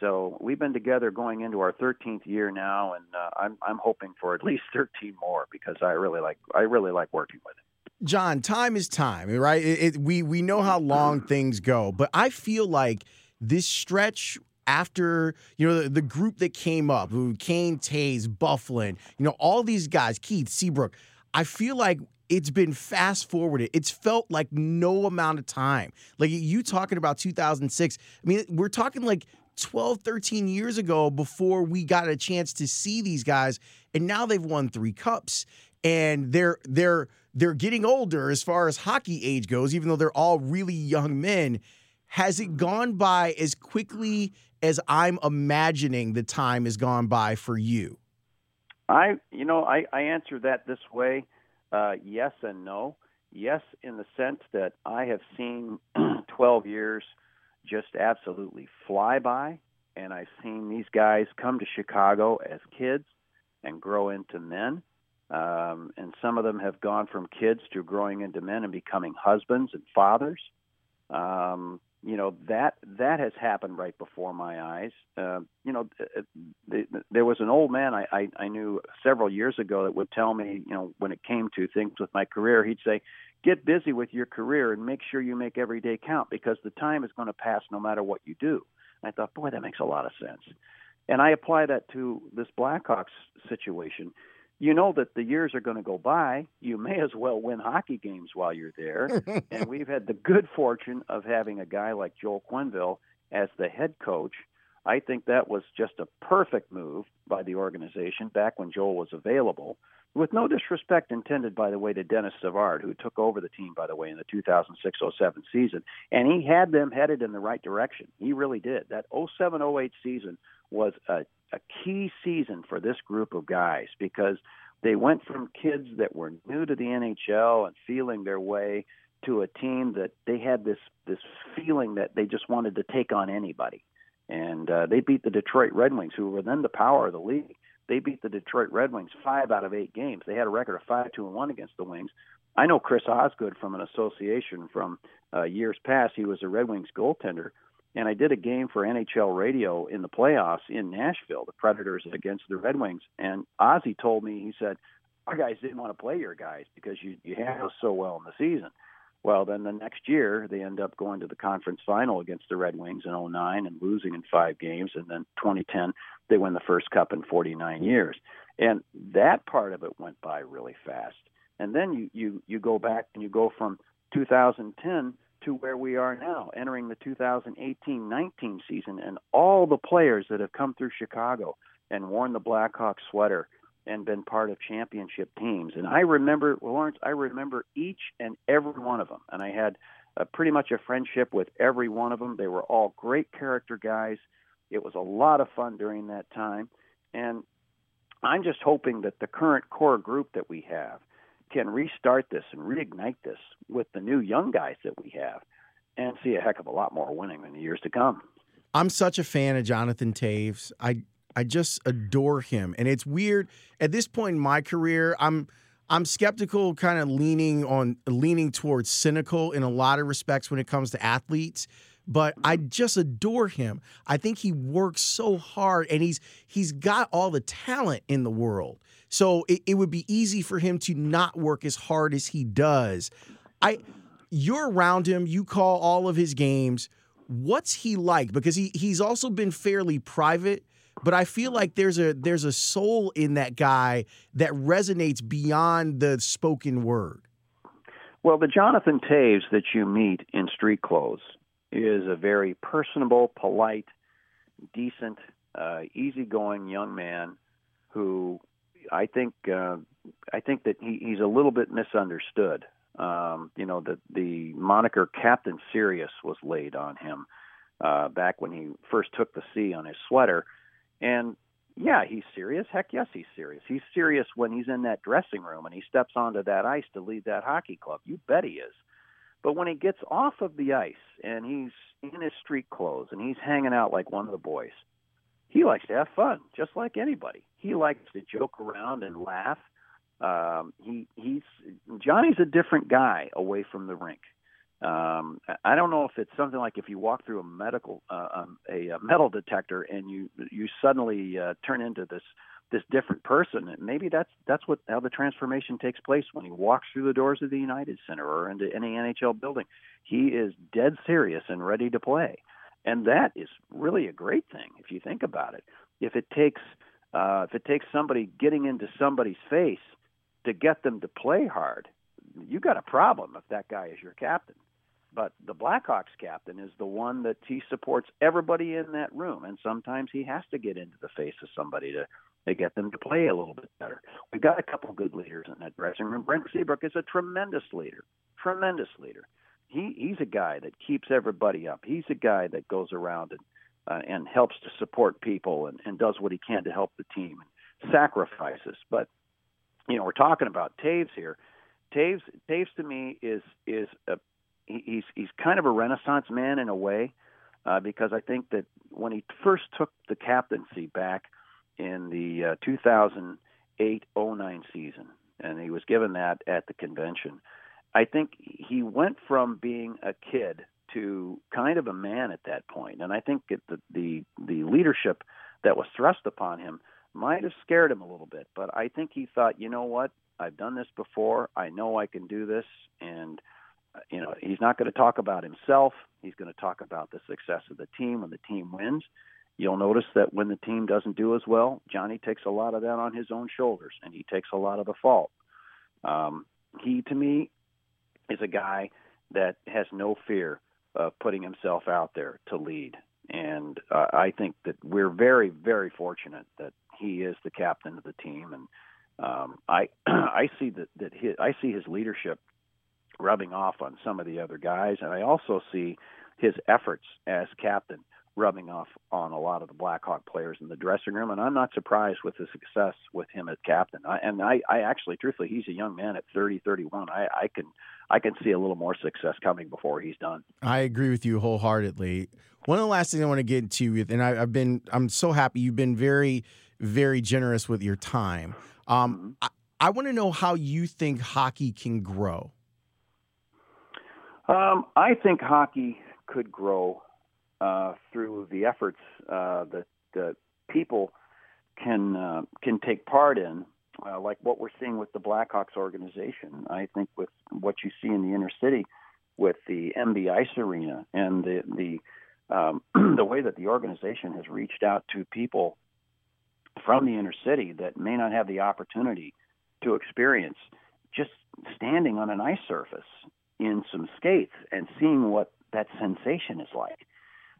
So we've been together going into our 13th year now, and uh, I'm I'm hoping for at least 13 more because I really like I really like working with him. John, time is time, right? It, it, we we know how long things go, but I feel like this stretch after you know the, the group that came up, who Kane, Toews, Byfuglien, you know all these guys, Keith Seabrook. I feel like it's been fast forwarded. It's felt like no amount of time. Like you talking about 2006. I mean, we're talking like 12, 13 years ago before we got a chance to see these guys, and now they've won three cups, and they're they're they're getting older as far as hockey age goes, even though they're all really young men. Has it gone by as quickly as I'm imagining the time has gone by for you? I, you know, I, I answer that this way uh, yes and no. Yes, in the sense that I have seen 12 years just absolutely fly by, and I've seen these guys come to Chicago as kids and grow into men. Um, and some of them have gone from kids to growing into men and becoming husbands and fathers. Um, you know that that has happened right before my eyes. Uh, you know, the, the, there was an old man I, I I knew several years ago that would tell me, you know, when it came to things with my career, he'd say, "Get busy with your career and make sure you make every day count because the time is going to pass no matter what you do." And I thought, boy, that makes a lot of sense. And I apply that to this Blackhawks situation you know that the years are going to go by. You may as well win hockey games while you're there. and we've had the good fortune of having a guy like Joel Quenneville as the head coach. I think that was just a perfect move by the organization back when Joel was available. With no disrespect intended, by the way, to Denis Savard, who took over the team, by the way, in the 2006 07 season. And he had them headed in the right direction. He really did. That 07 08 season was a a key season for this group of guys because they went from kids that were new to the NHL and feeling their way to a team that they had this this feeling that they just wanted to take on anybody. And uh, they beat the Detroit Red Wings, who were then the power of the league. They beat the Detroit Red Wings five out of eight games. They had a record of five two and one against the Wings. I know Chris Osgood from an association from uh, years past. He was a Red Wings goaltender and I did a game for NHL radio in the playoffs in Nashville, the Predators against the Red Wings. And Ozzy told me, he said, our guys didn't want to play your guys because you you handle so well in the season. Well, then the next year they end up going to the conference final against the Red Wings in 09 and losing in five games. And then 2010 they win the first cup in 49 years. And that part of it went by really fast. And then you you you go back and you go from 2010 to where we are now, entering the 2018-19 season, and all the players that have come through Chicago and worn the Blackhawks sweater and been part of championship teams. And I remember, Lawrence, I remember each and every one of them, and I had pretty much a friendship with every one of them. They were all great character guys. It was a lot of fun during that time, and I'm just hoping that the current core group that we have – can restart this and reignite this with the new young guys that we have and see a heck of a lot more winning in the years to come. I'm such a fan of Jonathan Toews. I I just adore him. And it's weird at this point in my career, I'm I'm skeptical, kind of leaning on leaning towards cynical in a lot of respects when it comes to athletes. But I just adore him. I think he works so hard and he's he's got all the talent in the world. So it, it would be easy for him to not work as hard as he does. I you're around him, you call all of his games. What's he like? Because he he's also been fairly private, but I feel like there's a there's a soul in that guy that resonates beyond the spoken word. Well, the Jonathan Toews that you meet in street clothes is a very personable, polite, decent, uh, easygoing young man who I think uh, I think that he, he's a little bit misunderstood. Um, you know, that the moniker Captain Serious was laid on him uh, back when he first took the C on his sweater, and yeah, he's serious. Heck yes, he's serious. He's serious when he's in that dressing room and he steps onto that ice to lead that hockey club. You bet he is. But when he gets off of the ice and he's in his street clothes and he's hanging out like one of the boys, he likes to have fun, just like anybody. He likes to joke around and laugh. Um, he he's Johnny's a different guy away from the rink. Um, I don't know if it's something like if you walk through a medical uh, um, a, a metal detector and you you suddenly uh, turn into this this different person. And maybe that's that's what how the transformation takes place when he walks through the doors of the United Center or into any NHL building. He is dead serious and ready to play, and that is really a great thing if you think about it. If it takes uh, if it takes somebody getting into somebody's face to get them to play hard, you got a problem if that guy is your captain. But the Blackhawks captain is the one that he supports everybody in that room, and sometimes he has to get into the face of somebody to to get them to play a little bit better. We've got a couple good leaders in that dressing room. Brent Seabrook is a tremendous leader, tremendous leader. He he's a guy that keeps everybody up. He's a guy that goes around and uh, and helps to support people and, and does what he can to help the team and sacrifices. But you know, we're talking about Toews here. Toews Toews to me is is a he's he's kind of a renaissance man in a way uh, because I think that when he first took the captaincy back in the uh, 2008-09 season, and he was given that at the convention. I think he went from being a kid to kind of a man at that point, and I think the the the leadership that was thrust upon him might have scared him a little bit. But I think he thought, you know what, I've done this before. I know I can do this, and uh, you know he's not going to talk about himself. He's going to talk about the success of the team when the team wins. You'll notice that when the team doesn't do as well, Johnny takes a lot of that on his own shoulders, and he takes a lot of the fault. Um, he, to me, is a guy that has no fear of putting himself out there to lead. And uh, I think that we're very, very fortunate that he is the captain of the team, and um, I I see that that his, I see his leadership rubbing off on some of the other guys, and I also see his efforts as captain rubbing off on a lot of the Blackhawk players in the dressing room, and I'm not surprised with the success with him as captain. I, and I, I actually, truthfully, he's a young man at 30, 31. I, I can, I can see a little more success coming before he's done. I agree with you wholeheartedly. One of the last things I want to get into with, and I, have been, I'm so happy you've been very, very generous with your time. Um, mm-hmm. I, I want to know how you think hockey can grow. Um, I think hockey could grow uh, through the efforts uh, that, that people can uh, can take part in, uh, like what we're seeing with the Blackhawks organization. I think with what you see in the inner city with the MB Ice Arena and the the um, the way that the organization has reached out to people from the inner city that may not have the opportunity to experience just standing on an ice surface in some skates and seeing what that sensation is like.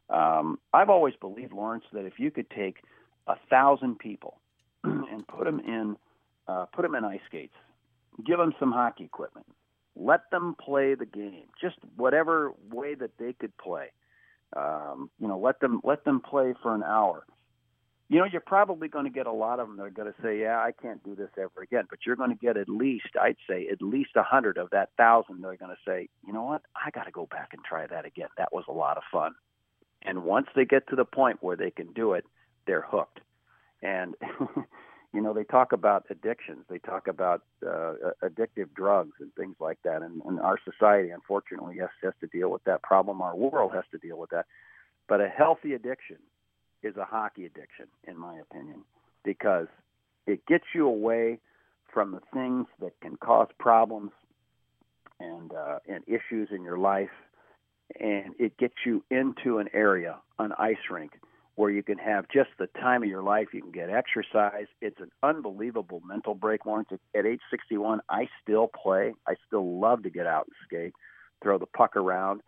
Um, I've always believed, Lawrence, that if you could take a thousand people and put them in uh, put them in ice skates, give them some hockey equipment, let them play the game, just whatever way that they could play. Um, you know, let them let them play for an hour. You know, you're probably going to get a lot of them that are going to say, "Yeah, I can't do this ever again." But you're going to get at least, I'd say, at least a hundred of that thousand that are going to say, "You know what? I got to go back and try that again. That was a lot of fun." And once they get to the point where they can do it, they're hooked. And you know, they talk about addictions. They talk about uh, addictive drugs and things like that. And, and our society, unfortunately, has, has to deal with that problem. Our world has to deal with that. But a healthy addiction is a hockey addiction, in my opinion, because it gets you away from the things that can cause problems and uh, and issues in your life and it gets you into an area, an ice rink, where you can have just the time of your life. You can get exercise. It's an unbelievable mental break, Lawrence. At age 61, I still play. I still love to get out and skate, throw the puck around,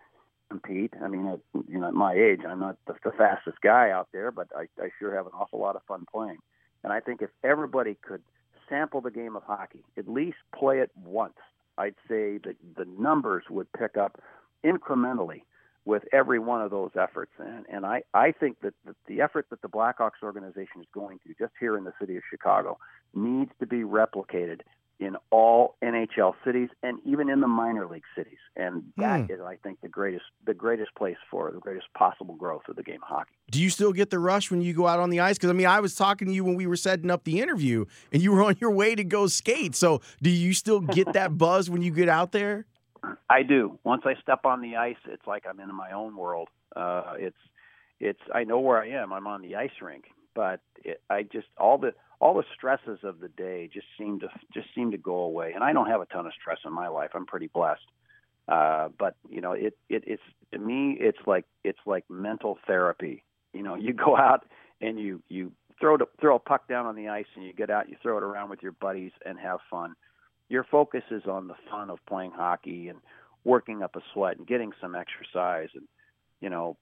compete. I mean, at, you know, at my age, I'm not the, the fastest guy out there, but I, I sure have an awful lot of fun playing. And I think if everybody could sample the game of hockey, at least play it once, I'd say that the numbers would pick up incrementally with every one of those efforts. And, and I, I think that the, the effort that the Blackhawks organization is going to, just here in the city of Chicago, needs to be replicated in all NHL cities and even in the minor league cities. And that Hmm. is, I think, the greatest the greatest place for the greatest possible growth of the game of hockey. Do you still get the rush when you go out on the ice? Because I mean, I was talking to you when we were setting up the interview, and you were on your way to go skate. So, do you still get that buzz when you get out there? I do. Once I step on the ice, it's like I'm in my own world. Uh, it's it's I know where I am. I'm on the ice rink, but it, I just all the all the stresses of the day just seem to just seem to go away. And I don't have a ton of stress in my life. I'm pretty blessed. Uh, but you know, it, it it's to me, it's like it's like mental therapy. You know, you go out and you you throw the, throw a puck down on the ice, and you get out, you throw it around with your buddies, and have fun. Your focus is on the fun of playing hockey and working up a sweat and getting some exercise and you know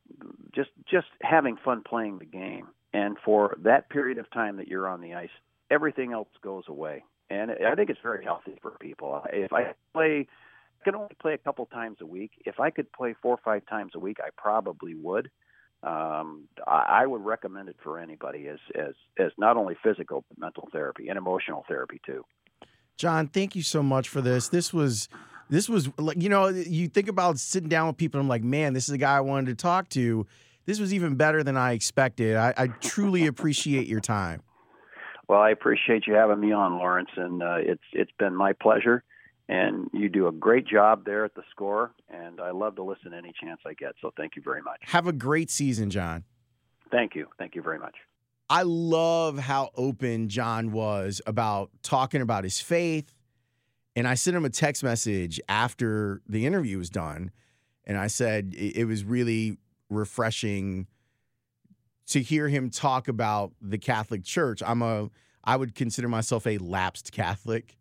just just having fun playing the game. And for that period of time that you're on the ice everything else goes away. And i think it's very healthy for people. If i play I can only play a couple times a week. If i could play four or five times a week i probably would. Um i, I would recommend it for anybody as as as not only physical but mental therapy and emotional therapy too John, thank you so much for this. This was this was like you know, you think about sitting down with people, and I'm like, man, this is a guy I wanted to talk to. This was even better than I expected. I, I truly appreciate your time. Well, I appreciate you having me on, Lawrence, and uh, it's it's been my pleasure. And you do a great job there at the score, and I love to listen any chance I get. So thank you very much. Have a great season, John. Thank you, thank you very much. I love how open John was about talking about his faith. And I sent him a text message after the interview was done. And I said it was really refreshing to hear him talk about the Catholic Church. I'm a I would consider myself a lapsed Catholic.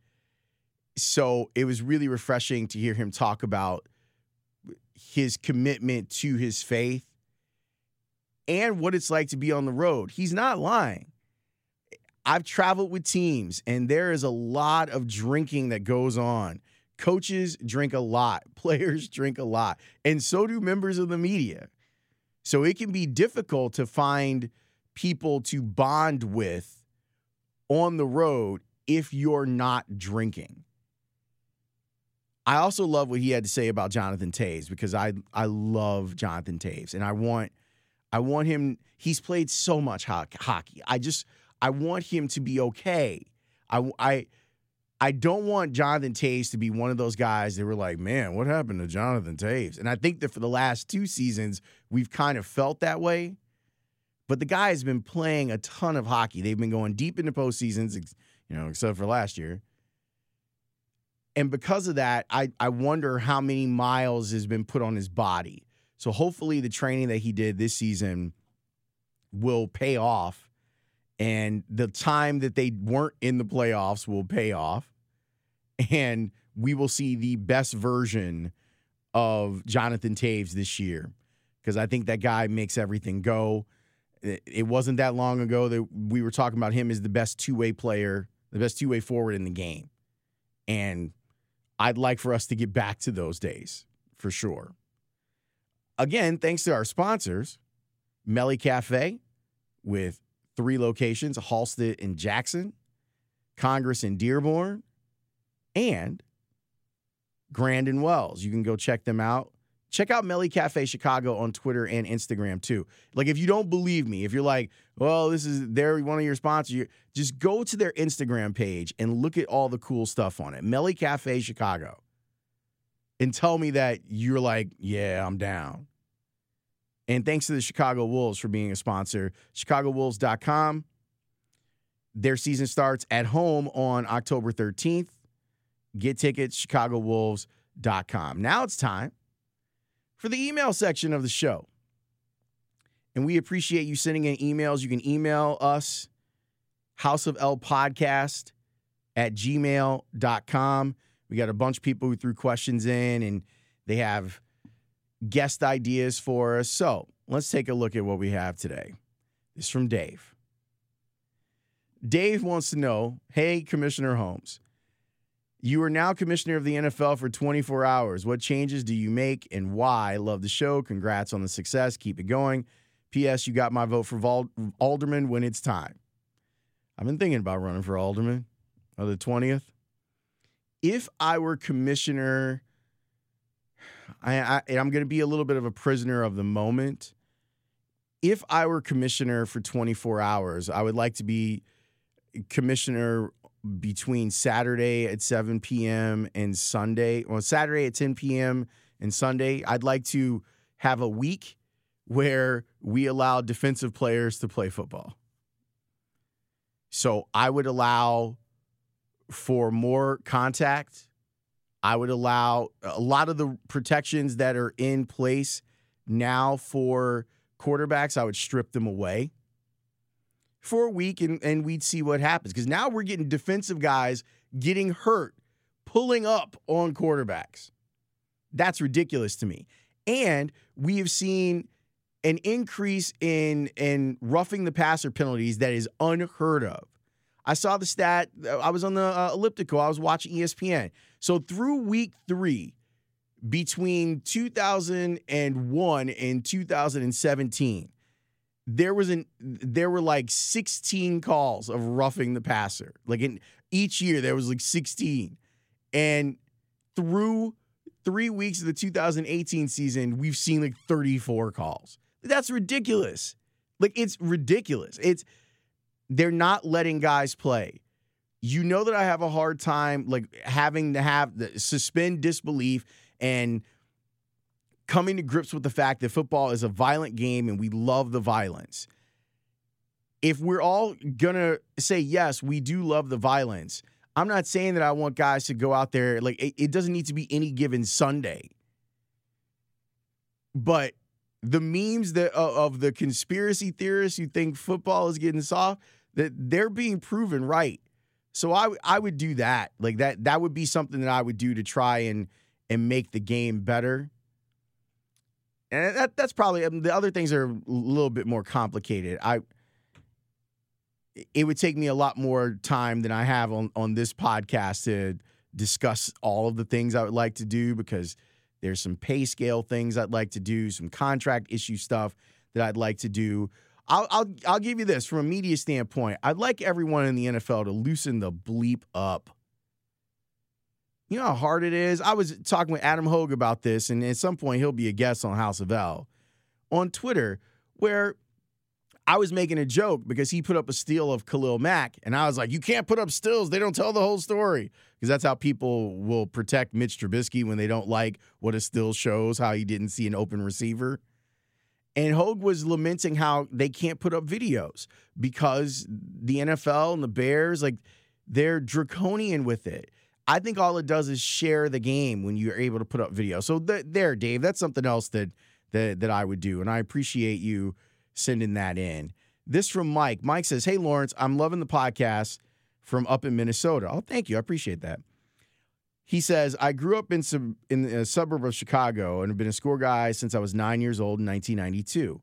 So it was really refreshing to hear him talk about his commitment to his faith and what it's like to be on the road. He's not lying. I've traveled with teams, and there is a lot of drinking that goes on. Coaches drink a lot, players drink a lot, and so do members of the media. So it can be difficult to find people to bond with on the road if you're not drinking. I also love what he had to say about Jonathan Toews because I I love Jonathan Toews and I want I want him he's played so much ho- hockey. I just I want him to be okay. I I I don't want Jonathan Toews to be one of those guys that were like, man, what happened to Jonathan Toews? And I think that for the last two seasons, we've kind of felt that way. But the guy has been playing a ton of hockey. They've been going deep into postseasons, you know, except for last year. And because of that, I, I wonder how many miles has been put on his body. So hopefully the training that he did this season will pay off. And the time that they weren't in the playoffs will pay off. And we will see the best version of Jonathan Toews this year. Because I think that guy makes everything go. It wasn't that long ago that we were talking about him as the best two way player, the best two way forward in the game. And I'd like for us to get back to those days for sure. Again, thanks to our sponsors, Meli Cafe with three locations Halsted and Jackson, Congress and Dearborn, and Grandin Wells. You can go check them out. Check out Meli Cafe Chicago on Twitter and Instagram too. Like if you don't believe me, if you're like, well, this is they're one of your sponsors, just go to their Instagram page and look at all the cool stuff on it. Meli Cafe Chicago. And tell me that you're like, yeah, I'm down. And thanks to the Chicago Wolves for being a sponsor. ChicagoWolves.com. Their season starts at home on October 13th. Get tickets, ChicagoWolves.com. Now it's time for the email section of the show. And we appreciate you sending in emails. You can email us, House of L Podcast at gmail.com. We got a bunch of people who threw questions in and they have guest ideas for us. So let's take a look at what we have today. This is from Dave. Dave wants to know Hey, Commissioner Holmes, you are now commissioner of the NFL for 24 hours. What changes do you make and why? Love the show. Congrats on the success. Keep it going. P.S. You got my vote for Alderman when it's time. I've been thinking about running for Alderman on the 20th. If I were commissioner, I, I I'm going to be a little bit of a prisoner of the moment. If I were commissioner for 24 hours, I would like to be commissioner between Saturday at 7 p.m. and Sunday. Well, Saturday at 10 p.m. and Sunday. I'd like to have a week where we allow defensive players to play football. So I would allow for more contact. I would allow a lot of the protections that are in place now for quarterbacks, I would strip them away for a week and, and we'd see what happens. Because now we're getting defensive guys getting hurt, pulling up on quarterbacks. That's ridiculous to me. And we have seen an increase in in roughing the passer penalties that is unheard of. I saw the stat. I was on the uh, elliptical. I was watching ESPN. So through week three, between 2001 and 2017, there was an there were like 16 calls of roughing the passer. Like in each year there was like 16. And through 3 weeks of the 2018 season, we've seen like 34 calls. That's ridiculous. Like it's ridiculous. It's they're not letting guys play. You know that I have a hard time like having to have the suspend disbelief and coming to grips with the fact that football is a violent game and we love the violence. If we're all to say, yes, we do love the violence, I'm not saying that I want guys to go out there. Like, it, it doesn't need to be any given Sunday. But the memes that uh, of the conspiracy theorists who think football is getting soft, that they're being proven right. So I I would do that. Like that that would be something that I would do to try and and make the game better. And that that's probably um, the other things are a little bit more complicated. I it would take me a lot more time than I have on on this podcast to discuss all of the things I would like to do because there's some pay scale things I'd like to do, some contract issue stuff that I'd like to do. I'll, I'll I'll give you this from a media standpoint. I'd like everyone in the NFL to loosen the bleep up. You know how hard it is? I was talking with Adam Hoge about this, and at some point he'll be a guest on House of L on Twitter, where I was making a joke because he put up a steal of Khalil Mack, and I was like, "You can't put up stills; they don't tell the whole story." Because that's how people will protect Mitch Trubisky when they don't like what a still shows, how he didn't see an open receiver. And Hoge was lamenting how they can't put up videos because the NFL and the Bears, like, they're draconian with it. I think all it does is share the game when you're able to put up video. So th- there, Dave, that's something else that that that I would do, and I appreciate you sending that in. This from Mike. Mike says, "Hey Lawrence, I'm loving the podcast from up in Minnesota. Oh, thank you, I appreciate that." He says, "I grew up in sub- in a suburb of Chicago and have been a score guy since I was nine years old in 1992.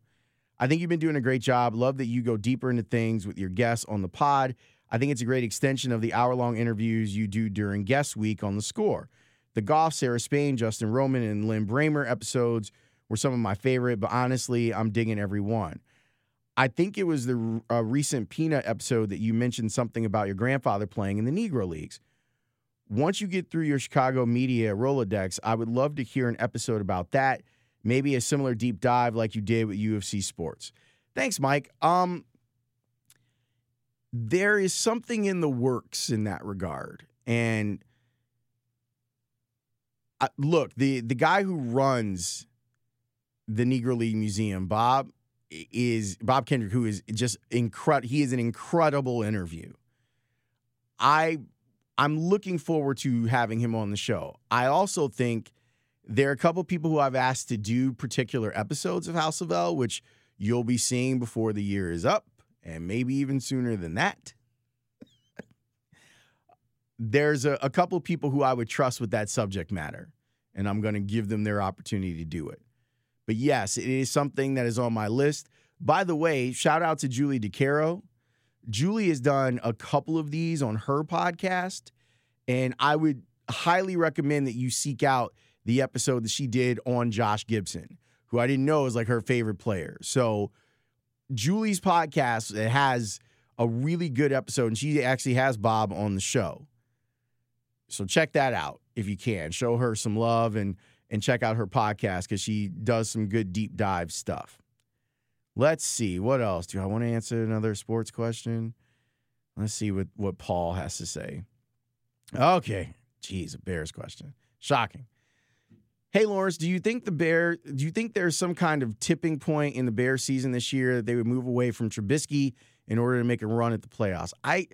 I think you've been doing a great job. Love that you go deeper into things with your guests on the pod." I think it's a great extension of the hour long interviews you do during guest week on the score. The Goff, Sarah Spain, Justin Roman, and Lin Brehmer episodes were some of my favorite, but honestly, I'm digging every one. I think it was the uh, recent Peanut episode that you mentioned something about your grandfather playing in the Negro Leagues. Once you get through your Chicago media Rolodex, I would love to hear an episode about that. Maybe a similar deep dive like you did with UFC Sports. Thanks, Mike. Um, there is something in the works in that regard. And uh, look, the the guy who runs the Negro League Museum, Bob, is Bob Kendrick, who is just incredible. He is an incredible interview. I I'm looking forward to having him on the show. I also think there are a couple people who I've asked to do particular episodes of House of L, which you'll be seeing before the year is up and maybe even sooner than that. There's a, a couple people who I would trust with that subject matter, and I'm going to give them their opportunity to do it. But yes, it is something that is on my list. By the way, shout out to Julie DiCaro. Julie has done a couple of these on her podcast, and I would highly recommend that you seek out the episode that she did on Josh Gibson, who I didn't know was like her favorite player. So Julie's podcast it has a really good episode, and she actually has Bob on the show. So check that out if you can. Show her some love and and check out her podcast because she does some good deep dive stuff. Let's see what else. Do I want to answer another sports question? Let's see what what Paul has to say. Okay, geez, a Bears question. Shocking. Hey Lawrence, do you think the Bear? Do you think there's some kind of tipping point in the Bear season this year that they would move away from Trubisky in order to make a run at the playoffs? I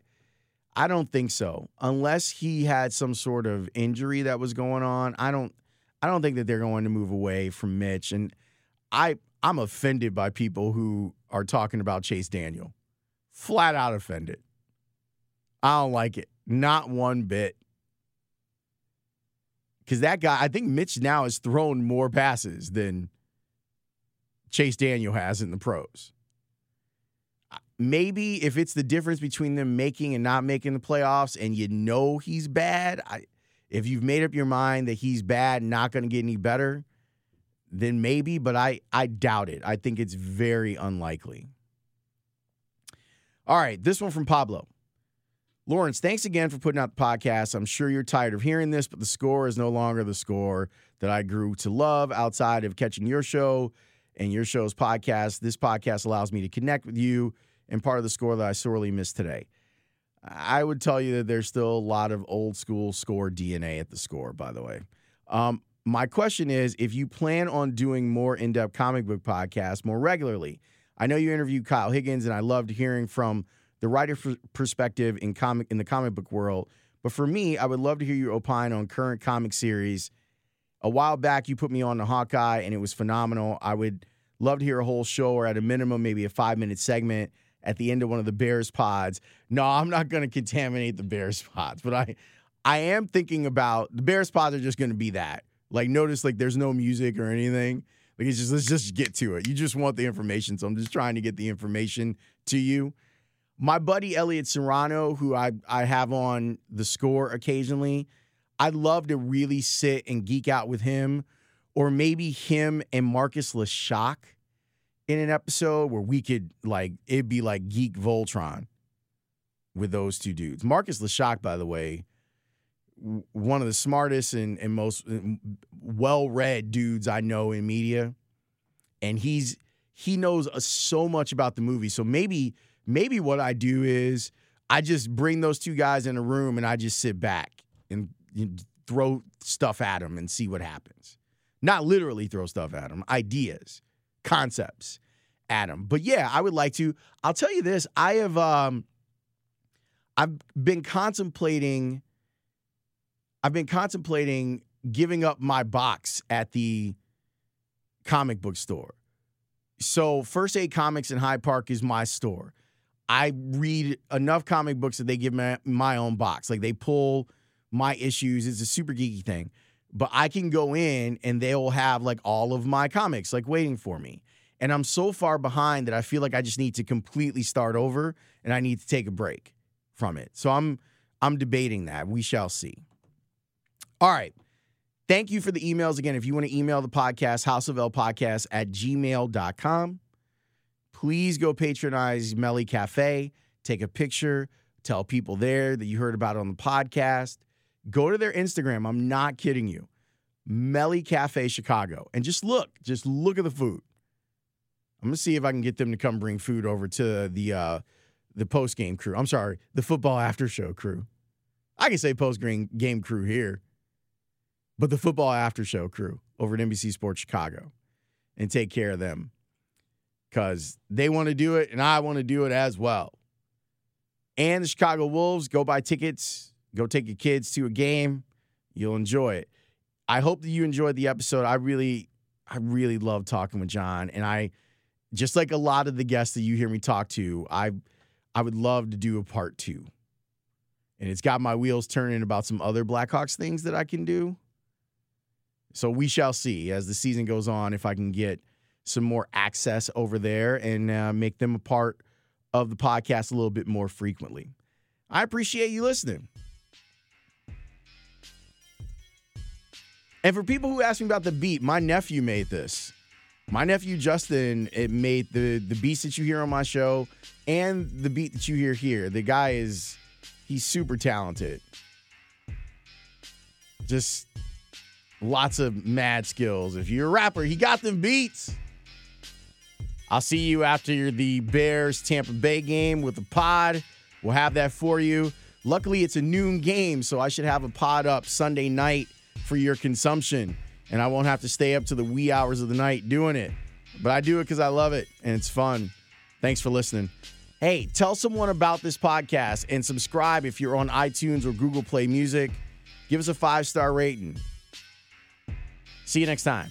I don't think so. Unless he had some sort of injury that was going on, I don't I don't think that they're going to move away from Mitch. And I I'm offended by people who are talking about Chase Daniel. Flat out offended. I don't like it. Not one bit. Because that guy, I think Mitch now has thrown more passes than Chase Daniel has in the pros. Maybe if it's the difference between them making and not making the playoffs and you know he's bad, I, if you've made up your mind that he's bad not going to get any better, then maybe, but I, I doubt it. I think it's very unlikely. All right, this one from Pablo. Lawrence, thanks again for putting out the podcast. I'm sure you're tired of hearing this, but the score is no longer the score that I grew to love outside of catching your show and your show's podcast. This podcast allows me to connect with you and part of the score that I sorely missed today. I would tell you that there's still a lot of old school score DNA at the score, by the way. Um, my question is if you plan on doing more in depth comic book podcasts more regularly, I know you interviewed Kyle Higgins, and I loved hearing from the writer perspective in comic in the comic book world. But for me, I would love to hear you opine on current comic series. A while back, you put me on the Hawkeye, and it was phenomenal. I would love to hear a whole show, or at a minimum, maybe a five minute segment at the end of one of the Bears pods. No, I'm not going to contaminate the Bears pods, but I, I am thinking about the Bears pods are just going to be that. Like, notice like there's no music or anything. Like it's just let's just get to it. You just want the information, so I'm just trying to get the information to you my buddy Elliot Serrano, who I, I have on the score occasionally, I'd love to really sit and geek out with him, or maybe him and Marcus Leshock in an episode where we could like it'd be like Geek Voltron with those two dudes. Marcus Leshock, by the way, one of the smartest and, and most well-read dudes I know in media, and he's he knows uh, so much about the movie. So maybe maybe what I do is I just bring those two guys in a room and I just sit back and throw stuff at them and see what happens. Not literally throw stuff at them, ideas, concepts Adam. But yeah, I would like to. I'll tell you this: I have um, I've been contemplating. I've been contemplating giving up my box at the comic book store. So First Aid Comics in Hyde Park is my store. I read enough comic books that they give me my own box. Like they pull my issues. It's a super geeky thing. But I can go in and they'll have like all of my comics like waiting for me. And I'm so far behind that I feel like I just need to completely start over and I need to take a break from it. So I'm I'm debating that. We shall see. All right. Thank you for the emails. Again, if you want to email the podcast, houseofl at gmail.com please go patronize Meli Cafe, take a picture, tell people there that you heard about it on the podcast. Go to their Instagram. I'm not kidding you. Meli Cafe Chicago. And just look, just look at the food. I'm gonna see if I can get them to come bring food over to the uh, the post game crew. I'm sorry, the football after show crew. I can say post game crew here, but the football after show crew over at NBC Sports Chicago, and take care of them because they want to do it and I want to do it as well. And the Chicago Wolves, go buy tickets, go take your kids to a game. You'll enjoy it. I hope that you enjoyed the episode. I really, I really love talking with John. And I, just like a lot of the guests that you hear me talk to, I, I would love to do a part two. And it's got my wheels turning about some other Blackhawks things that I can do. So we shall see as the season goes on if I can get some more access over there and uh, make them a part of the podcast a little bit more frequently. I appreciate you listening. And for people who ask me about the beat, my nephew made this. My nephew Justin it made the the beats that you hear on my show and the beat that you hear here. The guy is he's super talented. Just lots of mad skills. If you're a rapper, he got them beats. I'll see you after the Bears Tampa Bay game with the pod. We'll have that for you. Luckily, it's a noon game, so I should have a pod up Sunday night for your consumption, and I won't have to stay up to the wee hours of the night doing it. But I do it because I love it and it's fun. Thanks for listening. Hey, tell someone about this podcast and subscribe if you're on iTunes or Google Play Music. Give us a five star rating. See you next time.